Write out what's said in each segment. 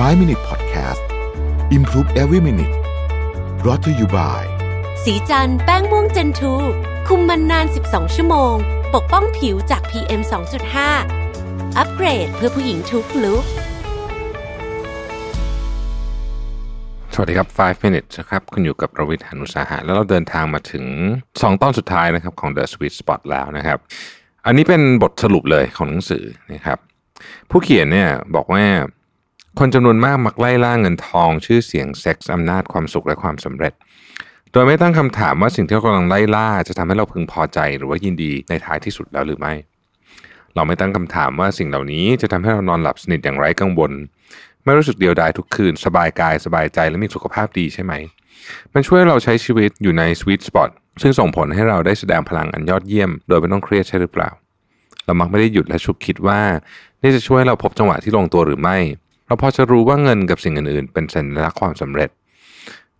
5 Minute Podcast Improve Every Minute รอ t ธออยู่บ่ายสีจันแป้งม่วงเจนทูคุมมันนาน 12 ชั่วโมง ปกป้องผิวจาก PM 2.5 อัปเกรดเพื่อผู้หญิงทุกลุกสวัสดีครับ 5 minutes นะครับ คุณอยู่กับประวิทยานุสาหะ แล้วเราเดินทางมาถึง 2 ตอนสุดท้ายนะครับของ The Sweet Spot แล้วนะครับ อันนี้เป็นบทสรุปเลยของหนังสือนะครับ ผู้เขียนเนี่ยบอกว่า คนจำนวนมากมักไล่ล่าเงินทอง ชื่อเสียงเซ็กส์อำนาจความสุขและความสำเร็จ โดยไม่ตั้งคำถามว่าสิ่งที่เรากำลังไล่ล่าจะทำให้เราพึงพอใจหรือว่ายินดีในท้ายที่สุดแล้วหรือไม่ เราไม่ตั้งคำถามว่าสิ่งเหล่านี้จะทำให้เรานอนหลับสนิทอย่างไร้กังวลไม่รู้สึกเดียวดายทุกคืน สบายกายสบายใจและมีสุขภาพดีใช่ไหม มันช่วยเราใช้ชีวิตอยู่ใน sweet spot ซึ่งส่งผลให้เราได้แสดงพลังอันยอดเยี่ยม โดยไม่ต้องเครียดใช่หรือเปล่า เรามักไม่ได้หยุดและฉุกคิดว่า นี่จะช่วยเราพบจังหวะที่ลงตัวหรือไม่ เราพอจะรู้ว่าเงินกับสิ่งอื่นๆ เป็นสัญลักษณ์ความสำเร็จ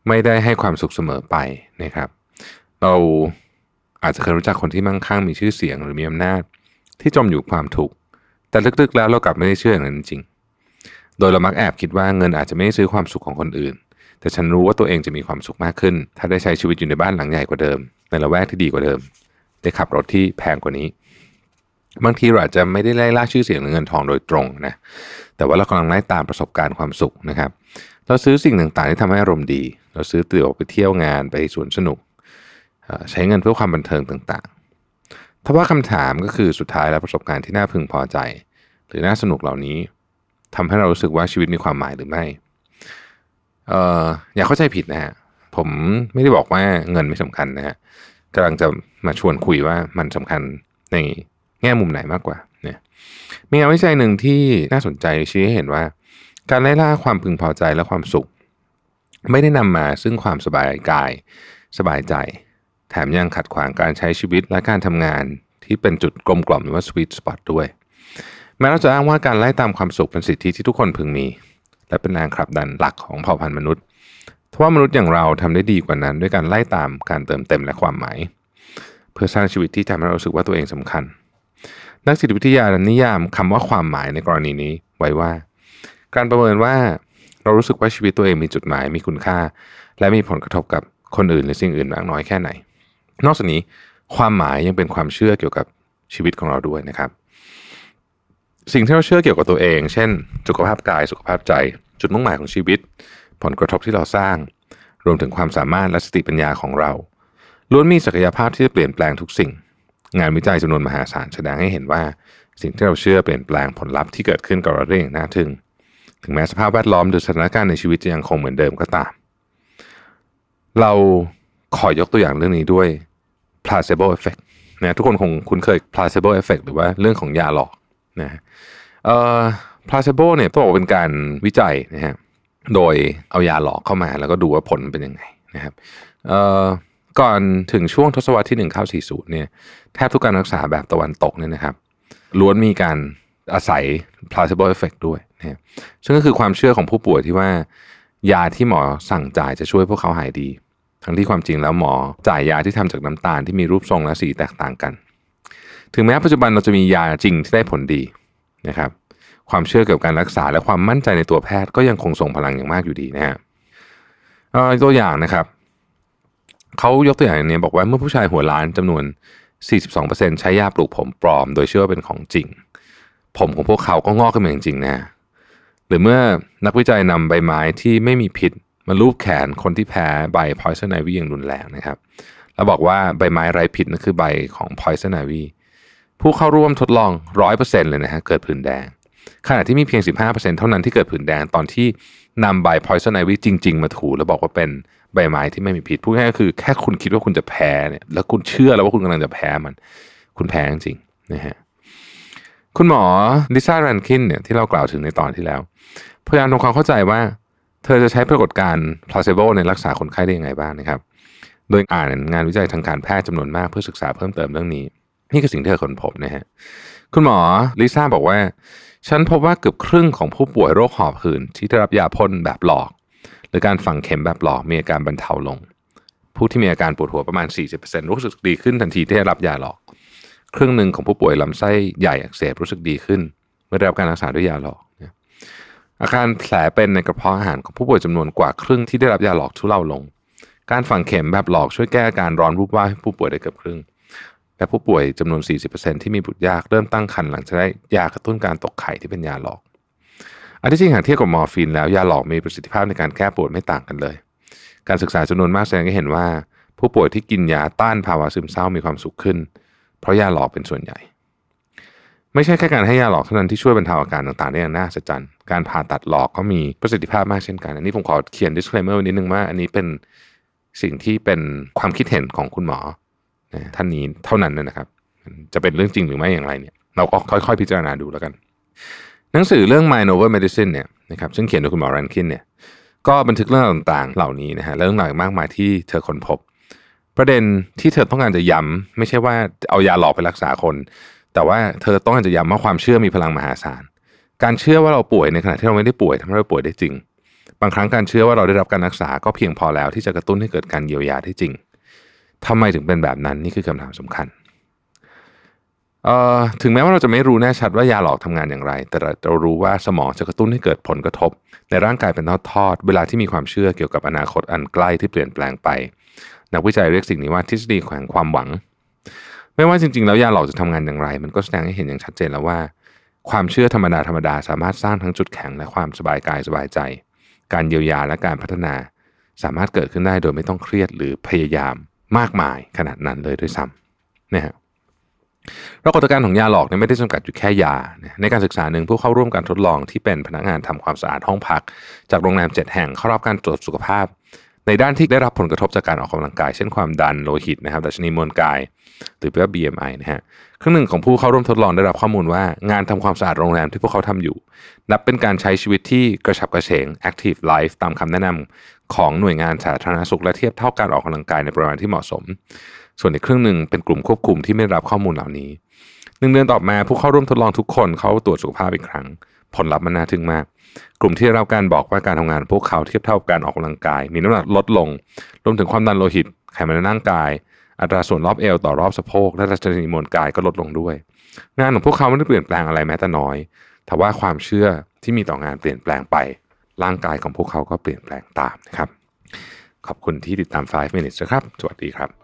ไม่ได้ให้ความสุขเสมอไปนะครับ เราอาจจะเคยรู้จักคนที่มั่งคั่งมีชื่อเสียงหรือมีอำนาจ ที่จมอยู่ความทุกข์แต่ลึกๆแล้วเรากลับไม่ได้เชื่ออย่างนั้นจริง โดยเรามักแอบคิดว่าเงินอาจจะไม่ได้ซื้อความสุขของคนอื่น แต่ฉันรู้ว่าตัวเองจะมีความสุขมากขึ้น ถ้าได้ใช้ชีวิตอยู่ในบ้านหลังใหญ่กว่าเดิม ในละแวกที่ดีกว่าเดิม ได้ขับรถที่แพงกว่านี้ บางทีเราอาจจะไม่ได้ไล่ล่าชื่อเสียงหรือเงินทองโดยตรงนะแต่ว่าเรากำลังไล่ตามประสบการณ์ความสุขนะครับ เราซื้อสิ่งต่างๆที่ทำให้อารมณ์ดี เราซื้อตั๋วไปเที่ยวงานไปสวนสนุก ใช้เงินเพื่อความบันเทิงต่างๆถ้าว่าคำถามก็คือสุดท้ายแล้วประสบการณ์ที่น่าพึงพอใจ หรือน่าสนุกเหล่านี้ทำให้เรารู้สึกว่าชีวิตมีความหมายหรือไม่เอ่ออย่าเข้าใจผิดนะฮะผมไม่ได้บอกว่าเงินไม่สำคัญนะฮะกำลังจะมาชวนคุยว่ามันสำคัญใน แง่มุมไหนมากกว่าเนี่ยมีงานวิจัยหนึ่งที่น่าสนใจชี้ให้เห็นว่า การไล่ล่าความพึงพอใจและความสุข ไม่ได้นำมาซึ่งความสบายกาย สบายใจ แถมยังขัดขวางการใช้ชีวิตและการทำงานที่เป็นจุดกลมกล่อมหรือว่าสวีทสปอตด้วยแม้เราจะอ้างว่าการไล่ตามความสุขเป็นสิทธิที่ทุกคนพึงมี และเป็นแรงขับดันหลักของเผ่าพันธุ์มนุษย์ทว่ามนุษย์อย่างเราทำได้ดีกว่านั้น ด้วยการไล่ตามการเติมเต็มและความหมาย เพื่อสร้างชีวิตที่ทำให้เราสึกว่าตัวเองสำคัญ นักจิตวิทยานิยามคำว่าความหมายในกรณีนี้ไว้ว่า การประเมินว่าเรารู้สึกว่าชีวิตตัวเองมีจุดหมายมีคุณค่า และมีผลกระทบกับคนอื่นหรือสิ่งอื่นมากน้อยแค่ไหน นอกจากนี้ความหมายยังเป็นความเชื่อเกี่ยวกับชีวิตของเราด้วยนะครับ สิ่งที่เราเชื่อเกี่ยวกับตัวเอง เช่น สุขภาพกายสุขภาพใจ จุดมุ่งหมายของชีวิต ผลกระทบที่เราสร้าง รวมถึงความสามารถและสติปัญญาของเราล้วนมีศักยภาพที่จะเปลี่ยนแปลงทุกสิ่ง งานวิจัยจำนวนมหาศาลแสดงให้เห็นว่า สิ่งที่เราเชื่อเปลี่ยนแปลงผลลัพธ์ที่เกิดขึ้นกับเราได้อย่างน่าทึ่ง ถึงแม้สภาพแวดล้อมหรือสถานการณ์ในชีวิตจะยังคงเหมือนเดิมก็ตาม เราขอยกตัวอย่างเรื่องนี้ด้วย placebo effect นะทุกคนคงคุ้นเคย placebo effect หรือว่าเรื่องของยาหลอกนะเอ่อ placebo เนี่ยต้องบอกเป็นการวิจัยนะฮะโดยเอายาหลอกเข้ามาแล้วก็ดูว่าผลเป็นยังไงนะครับเอ่อ ก่อนถึงช่วงทศวรรษที่ 1940 เนี่ยแทบทุกการรักษาแบบตะวันตกเนี่ยนะครับล้วนมีการอาศัย placebo effect ด้วยนะฮะซึ่งก็คือความเชื่อของผู้ป่วยที่ว่ายาที่หมอสั่งจ่ายจะช่วยพวกเขาหายดี ทั้งที่ความจริงแล้วหมอจ่ายยาที่ทำจากน้ำตาลที่มีรูปทรงและสีแตกต่างกัน ถึงแม้ปัจจุบันเราจะมียาจริงที่ได้ผลดีนะครับ ความเชื่อเกี่ยวกับการรักษาและความมั่นใจในตัวแพทย์ก็ยังคงส่งพลังอย่างมากอยู่ดีนะฮะตัวอย่างนะครับ เขายกตัวอย่างอย่างนี้บอกว่าเมื่อผู้ชายหัวล้านจำนวน 42%ใช้ยาปลูกผมปลอม โดยเชื่อว่าเป็นของจริง ผมของพวกเขาก็งอกขึ้นมาจริงๆนะหรือเมื่อนักวิจัยนำใบไม้ที่ไม่มีพิษมาลูบแขนคนที่แพ้ใบ poison ivy อย่างรุนแรงนะครับ แล้วบอกว่าใบไม้ไร้พิษนั่นคือใบของ poison ivy ผู้เข้าร่วมทดลอง 100%เลยนะฮะเกิดผื่นแดง ขณะที่มีเพียง 15%เท่านั้นที่เกิดผื่นแดงตอนที่นำใบ poison ivy จริง ๆ มาถูแล้วบอกว่าเป็น ใบไม้ที่ไม่มีพิษพูดง่ายก็คือแค่คุณคิดว่าคุณจะแพ้เนี่ยแล้วคุณเชื่อแล้วว่าคุณกำลังจะแพ้มัน คุณแพ้จริงนะฮะคุณหมอลิซ่าแรนคินเนี่ยที่เรากล่าวถึงในตอนที่แล้วพยายามทำความเข้าใจว่า เธอจะใช้ปรากฏการณ์ placebo ในรักษาคนไข้ได้ยังไงบ้างนะครับ โดยอ่านงานวิจัยทางการแพทย์จำนวนมากเพื่อศึกษาเพิ่มเติมเรื่องนี้ นี่คือสิ่งที่เธอค้นพบนะฮะคุณหมอลิซ่าบอกว่า ฉันพบว่าเกือบครึ่งของผู้ป่วยโรคหอบหืดที่ได้รับยาพ่นแบบหลอก รือการฝังเข็มแบบหลอกมีอาการบรรเทาลง ผู้ที่มีอาการปวดหัวประมาณ 40%รู้สึกดีขึ้นทันทีที่ได้รับยาหลอก ครึ่งหนึ่งของผู้ป่วยลำไส้ใหญ่อักเสบรู้สึกดีขึ้น เมื่อได้รับการรักษาด้วยยาหลอกอาการแผลเป็นในกระเพาะอาหารของผู้ป่วยจำนวนกว่าครึ่งที่ได้รับยาหลอกทุเลาลง การฝังเข็มแบบหลอกช่วยแก้อาการร้อนรูปว่าให้ผู้ป่วยได้เกือบครึ่ง และผู้ป่วยจำนวน 40%ที่มีบุตรยากเริ่มตั้งครรภ์หลังจากได้ยากระตุ้นการตกไข่ที่เป็นยาหลอก อันที่จริงหากเทียบกับมอร์ฟีนแล้วยาหลอกมีประสิทธิภาพในการแก้ปวดไม่ต่างกันเลย การศึกษาจำนวนมากแสดงให้เห็นว่า ผู้ป่วยที่กินยาต้านภาวะซึมเศร้ามีความสุขขึ้น เพราะยาหลอกเป็นส่วนใหญ่ ไม่ใช่แค่การให้ยาหลอกเท่านั้นที่ช่วยบรรเทาอาการต่างๆได้อย่างน่าสัศจรรย์การผ่าตัดหลอกก็มีประสิทธิภาพมากเช่นกัน อันนี้ผมขอเขียน disclaimer ไว้นิดนึงว่าอันนี้เป็นสิ่งที่เป็นความคิดเห็นของคุณหมอท่านนี้เท่านั้นนะครับ จะเป็นเรื่องจริงหรือไม่อย่างไรเนี่ย เราก็ค่อยๆ พิจารณาดูแล้วกัน หนังสือเรื่อง Mind Over Medicine เนี่ยนะครับซึ่งเขียนโดยคุณหมอแรนคินเนี่ยก็บันทึกเรื่องต่างๆ เหล่านี้นะฮะเรื่องราวมากมายที่เธอค้นพบ ประเด็นที่เธอต้องการจะย้ำไม่ใช่ว่าเอายาหลอกไปรักษาคน แต่ว่าเธอต้องการจะย้ำว่าความเชื่อมีพลังมหาศาล การเชื่อว่าเราป่วยในขณะที่เราไม่ได้ป่วยทำให้เราป่วยได้จริง บางครั้งการเชื่อว่าเราได้รับการรักษาก็เพียงพอแล้วที่จะกระตุ้นให้เกิดการเยียวยาได้จริงทำไมถึงเป็นแบบนั้นนี่คือคำถามสำคัญ ถึงแม้ว่าเราจะไม่รู้แน่ชัดว่ายาหลอกทำงานอย่างไร แต่เรารู้ว่าสมองจะกระตุ้นให้เกิดผลกระทบ ในร่างกายเป็นทอดๆเวลาที่มีความเชื่อเกี่ยวกับอนาคตอันใกล้ที่เปลี่ยนแปลงไป นักวิจัยเรียกสิ่งนี้ว่าทฤษฎีแขวงความหวัง ไม่ว่าจริงๆ แล้วยาหลอกจะทำงานอย่างไร มันก็แสดงให้เห็นอย่างชัดเจนแล้วว่า ความเชื่อธรรมดาธรรมดาสามารถสร้างทั้งจุดแข็งและความสบายกายสบายใจ การเยียวยาและการพัฒนา สามารถเกิดขึ้นได้โดยไม่ต้องเครียดหรือพยายามมากมายขนาดนั้นเลยด้วยซ้ำนะฮะ ปรากฏการณ์ของยาหลอกเนี่ยไม่ได้จำกัดอยู่แค่ยา ในการศึกษาหนึ่งผู้เข้าร่วมการทดลองที่เป็นพนักงานทำความสะอาดห้องพัก จากโรงแรมเจ็ดแห่งเข้ารับการตรวจสุขภาพ ในด้านที่ได้รับผลกระทบจากการออกกำลังกาย เช่นความดันโลหิตนะครับดัชนีมวลกาย หรือว่า BMI นะฮะครึ่งหนึ่งของผู้เข้าร่วมทดลองได้รับข้อมูลว่างานทำความสะอาดโรงแรมที่พวกเขาทำอยู่ นับเป็นการใช้ชีวิตที่กระฉับกระเฉง active life ตามคำแนะนำของหน่วยงานสาธารณสุขและเทียบเท่าการออกกำลังกายในปริมาณที่เหมาะสม ส่วนอีกครึ่งหนึ่งเป็นกลุ่มควบคุมที่ไม่รับข้อมูลเหล่านี้หนึ่งเดือนต่อมาผู้เข้าร่วมทดลองทุกคนเขาตรวจสุขภาพอีกครั้ง ผลลัพธ์มันน่าทึ่งมาก กลุ่มที่ได้รับการบอกว่าการทำงานพวกเขาเทียบเท่ากับการออกกำลังกาย มีน้ำหนักลดลง รวมถึงความดันโลหิต ไขมันในร่างกาย อัตราส่วนรอบเอวต่อรอบสะโพกและดัชนีมวลกายก็ลดลงด้วย งานของพวกเขาไม่ได้เปลี่ยนแปลงอะไรแม้แต่น้อยแต่ว่าความเชื่อที่มีต่องานเปลี่ยนแปลงไป ร่างกายของพวกเขาก็เปลี่ยนแปลงตามนะครับ ขอบคุณที่ติดตาม 5 minutes นะครับ สวัสดีครับ